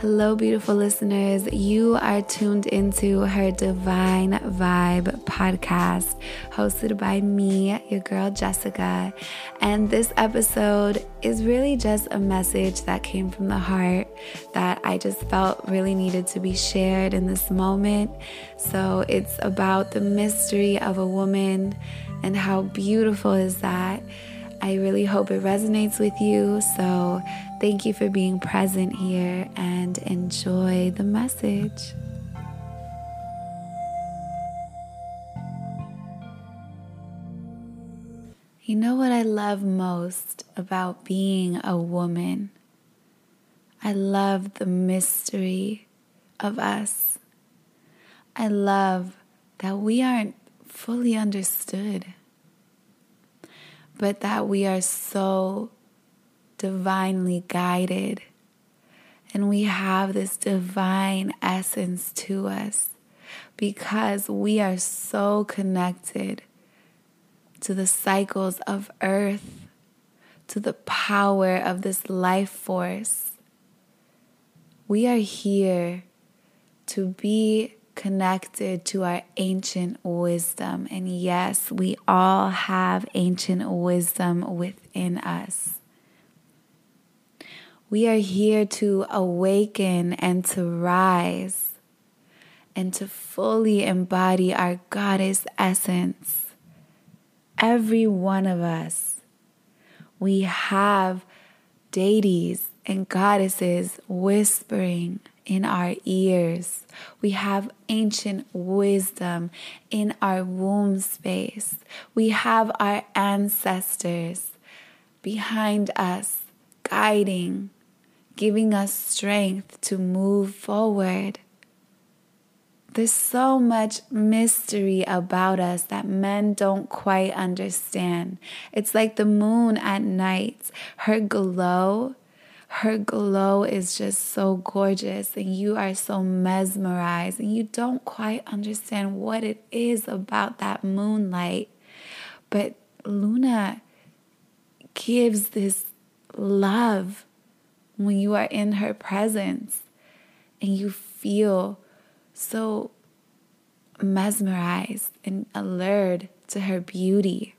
Hello, beautiful listeners. You are tuned into her Divine Vibe podcast, hosted by me, your girl Jessica. And this episode is really just a message that came from the heart that I just felt really needed to be shared in this moment. So it's about the mystery of a woman and how beautiful is that. I really hope it resonates with you. So, thank you for being present here and enjoy the message. You know what I love most about being a woman? I love the mystery of us. I love that we aren't fully understood but that we are so divinely guided and we have this divine essence to us because we are so connected to the cycles of earth, to the power of this life force. We are here to be connected to our ancient wisdom. And yes, we all have ancient wisdom within us. We are here to awaken and to rise and to fully embody our goddess essence. Every one of us, we have deities and goddesses whispering in our ears. We have ancient wisdom in our womb space. We have our ancestors behind us, guiding, giving us strength to move forward. There's so much mystery about us that men don't quite understand. It's like the moon at night, her glow her glow is just so gorgeous and you are so mesmerized and you don't quite understand what it is about that moonlight. But Luna gives this love when you are in her presence and you feel so mesmerized and allured to her beauty.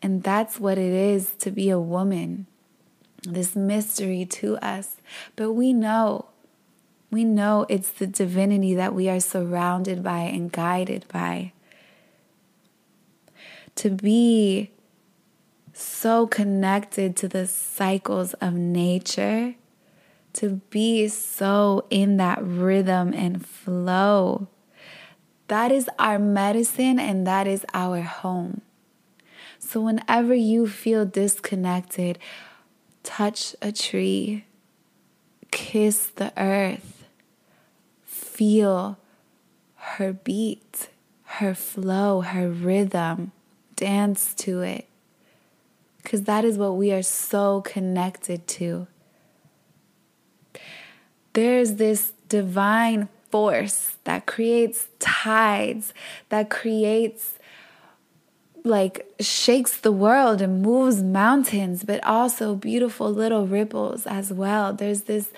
And that's what it is to be a woman this mystery to us. But we know, we know it's the divinity that we are surrounded by and guided by. To be so connected to the cycles of nature, to be so in that rhythm and flow. That is our medicine and that is our home. So, whenever you feel disconnected, touch a tree, kiss the earth, feel her beat, her flow, her rhythm, dance to it. Because that is what we are so connected to. There's this divine force that creates tides, that creates like shakes the world and moves mountains, but also beautiful little ripples as well. There's this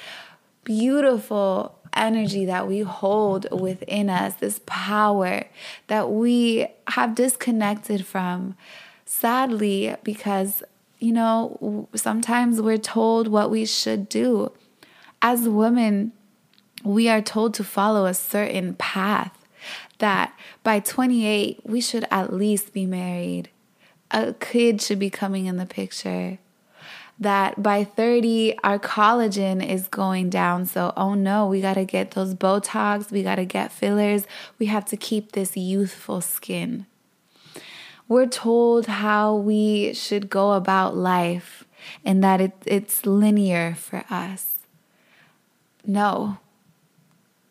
beautiful energy that we hold within us, this power that we have disconnected from. Sadly, because, you know, sometimes we're told what we should do. As women, we are told to follow a certain path that by 28, we should at least be married. A kid should be coming in the picture. That by 30, our collagen is going down. So, oh no, we got to get those Botox, we got to get fillers. We have to keep this youthful skin. We're told how we should go about life and that it, it's linear for us. No,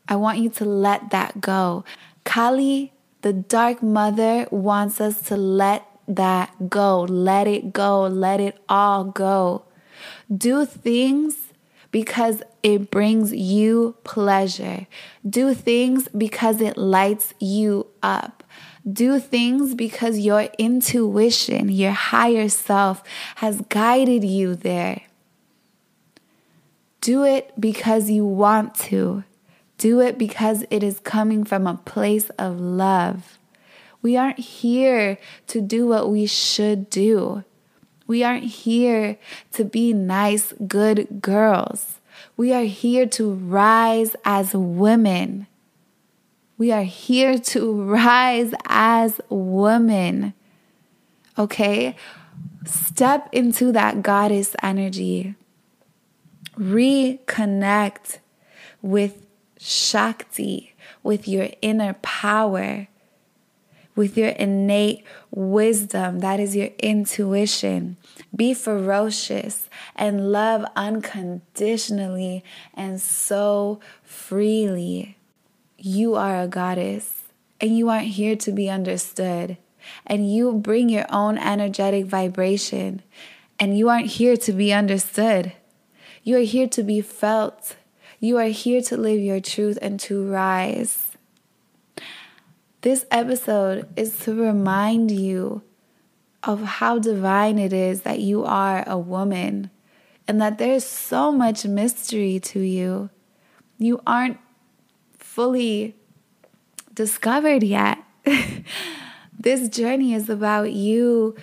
I want you to let that go. Kali, the dark mother, wants us to let that go. Let it go. Let it all go. Do things because it brings you pleasure. Do things because it lights you up. Do things because your intuition, your higher self, has guided you there. Do it because you want to. Do it because it is coming from a place of love. We aren't here to do what we should do. We aren't here to be nice, good girls. We are here to rise as women. We are here to rise as women. Okay? Step into that goddess energy. Reconnect with Shakti, with your inner power, with your innate wisdom. That is your intuition. Be ferocious and love unconditionally and so freely. You are a goddess and you aren't here to be understood. And you bring your own energetic vibration and you aren't here to be understood. You are here to be felt you are here to live your truth and to rise. This episode is to remind you of how divine it is that you are a woman and that there's so much mystery to you. You aren't fully discovered yet. this journey is about you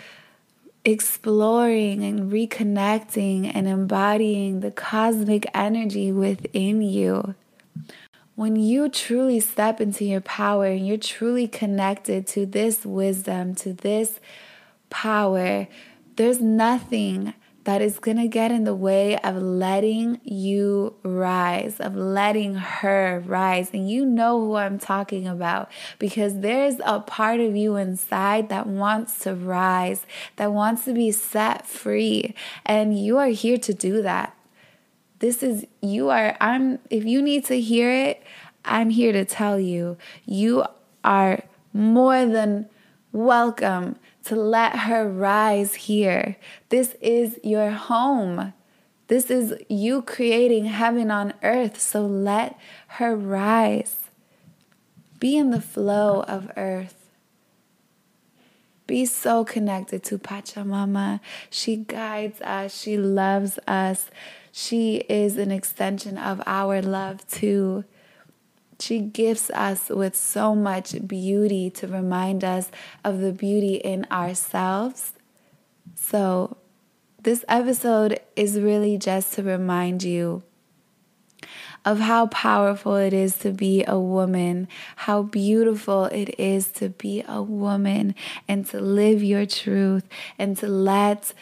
exploring and reconnecting and embodying the cosmic energy within you. When you truly step into your power and you're truly connected to this wisdom, to this power, there's nothing that is going to get in the way of letting you rise, of letting her rise. And you know who I'm talking about because there's a part of you inside that wants to rise, that wants to be set free. And you are here to do that. This is, you are, I'm, if you need to hear it, I'm here to tell you, you are more than welcome to let her rise here. This is your home. This is you creating heaven on earth. So let her rise. Be in the flow of earth. Be so connected to Pachamama. She guides us, she loves us. She is an extension of our love, too. She gifts us with so much beauty to remind us of the beauty in ourselves. So, this episode is really just to remind you of how powerful it is to be a woman, how beautiful it is to be a woman, and to live your truth and to let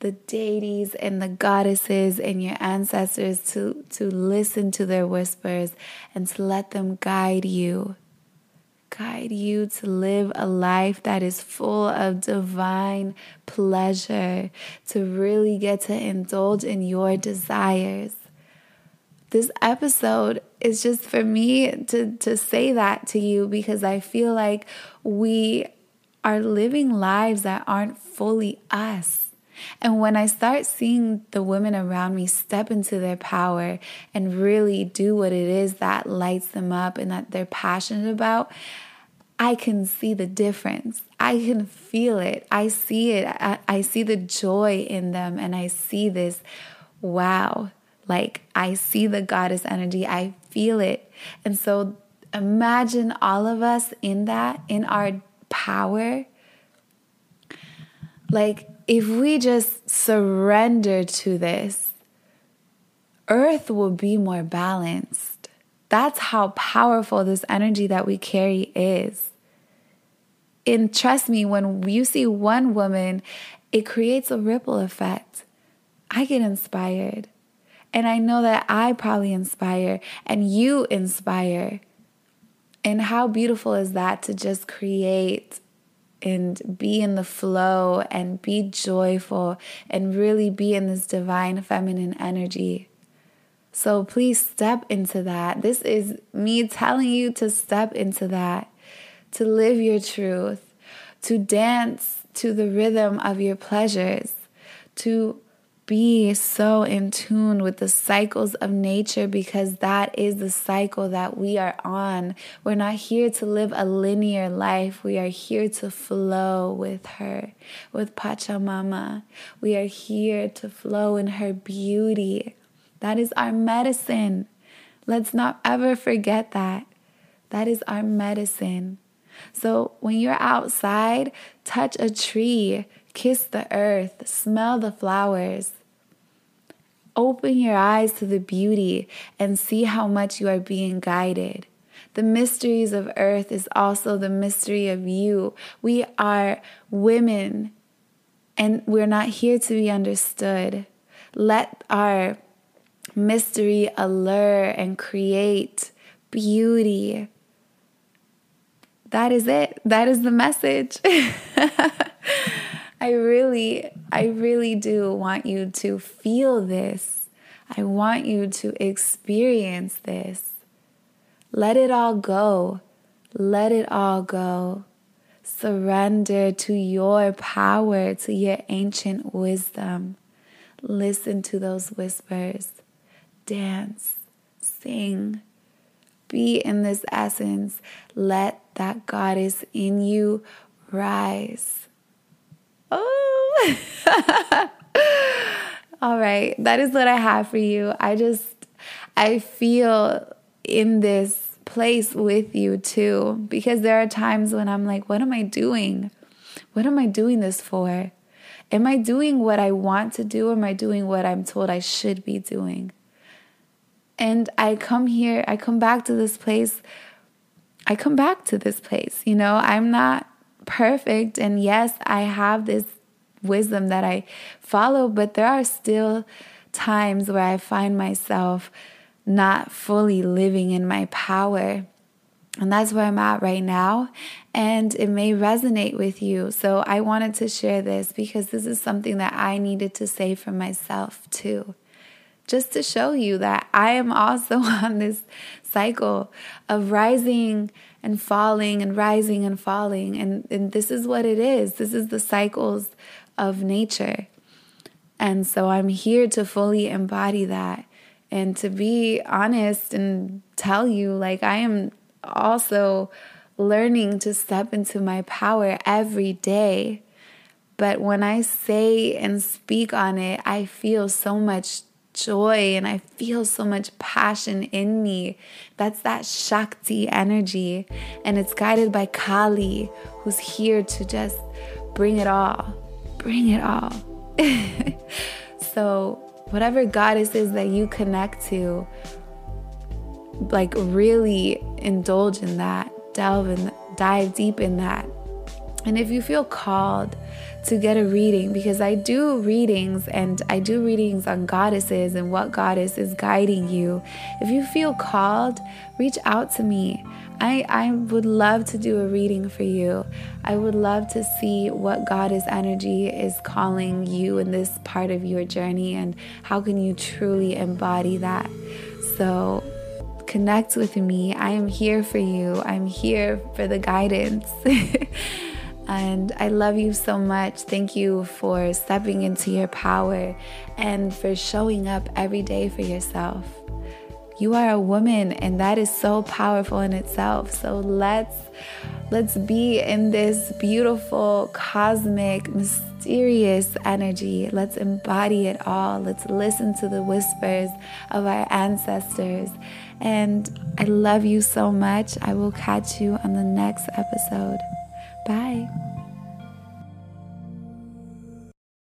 the deities and the goddesses and your ancestors to, to listen to their whispers and to let them guide you. Guide you to live a life that is full of divine pleasure, to really get to indulge in your desires. This episode is just for me to, to say that to you because I feel like we are living lives that aren't fully us and when I start seeing the women around me step into their power and really do what it is that lights them up and that they're passionate about, I can see the difference. I can feel it. I see it. I, I, see the joy in them and I see this wow. Like I see the goddess energy. I feel it. And so imagine all of us in that, in our power. Like if we just surrender to this, Earth will be more balanced. That's how powerful this energy that we carry is. And trust me, when you see one woman, it creates a ripple effect. I get inspired. And I know that I probably inspire and you inspire. And how beautiful is that to just create and be in the flow and be joyful and really be in this divine feminine energy. So please step into that. This is me telling you to step into that, to live your truth, to dance to the rhythm of your pleasures, to be so in tune with the cycles of nature because that is the cycle that we are on. We're not here to live a linear life. We are here to flow with her, with Pachamama. We are here to flow in her beauty. That is our medicine. Let's not ever forget that. That is our medicine. So when you're outside, touch a tree, kiss the earth, smell the flowers. Open your eyes to the beauty and see how much you are being guided. The mysteries of earth is also the mystery of you. We are women and we're not here to be understood. Let our mystery allure and create beauty. That is it. That is the message. I really, I really do want you to feel this. I want you to experience this. Let it all go. Let it all go. Surrender to your power, to your ancient wisdom. Listen to those whispers. Dance, sing, be in this essence. Let that goddess in you rise. Oh, all right. That is what I have for you. I just, I feel in this place with you too, because there are times when I'm like, what am I doing? What am I doing this for? Am I doing what I want to do? Am I doing what I'm told I should be doing? And I come here, I come back to this place. I come back to this place. You know, I'm not perfect. And yes, I have this wisdom that I follow, but there are still times where I find myself not fully living in my power. And that's where I'm at right now. And it may resonate with you. So I wanted to share this because this is something that I needed to say for myself too. Just to show you that I am also on this cycle of rising and falling and rising and falling. And, and this is what it is. This is the cycles of nature. And so I'm here to fully embody that and to be honest and tell you, like, I am also learning to step into my power every day. But when I say and speak on it, I feel so much joy and I feel so much passion in me. That's that Shakti energy. And it's guided by Kali, who's here to just bring it all. Bring it all. so, whatever goddesses that you connect to, like really indulge in that, delve and dive deep in that. And if you feel called to get a reading because I do readings and I do readings on goddesses and what goddess is guiding you. If you feel called, reach out to me. I, I would love to do a reading for you. I would love to see what goddess energy is calling you in this part of your journey and how can you truly embody that. So connect with me. I am here for you. I'm here for the guidance. And I love you so much. Thank you for stepping into your power and for showing up every day for yourself. You are a woman and that is so powerful in itself. So let's let's be in this beautiful cosmic mysterious energy. Let's embody it all. Let's listen to the whispers of our ancestors. And I love you so much. I will catch you on the next episode. Bye.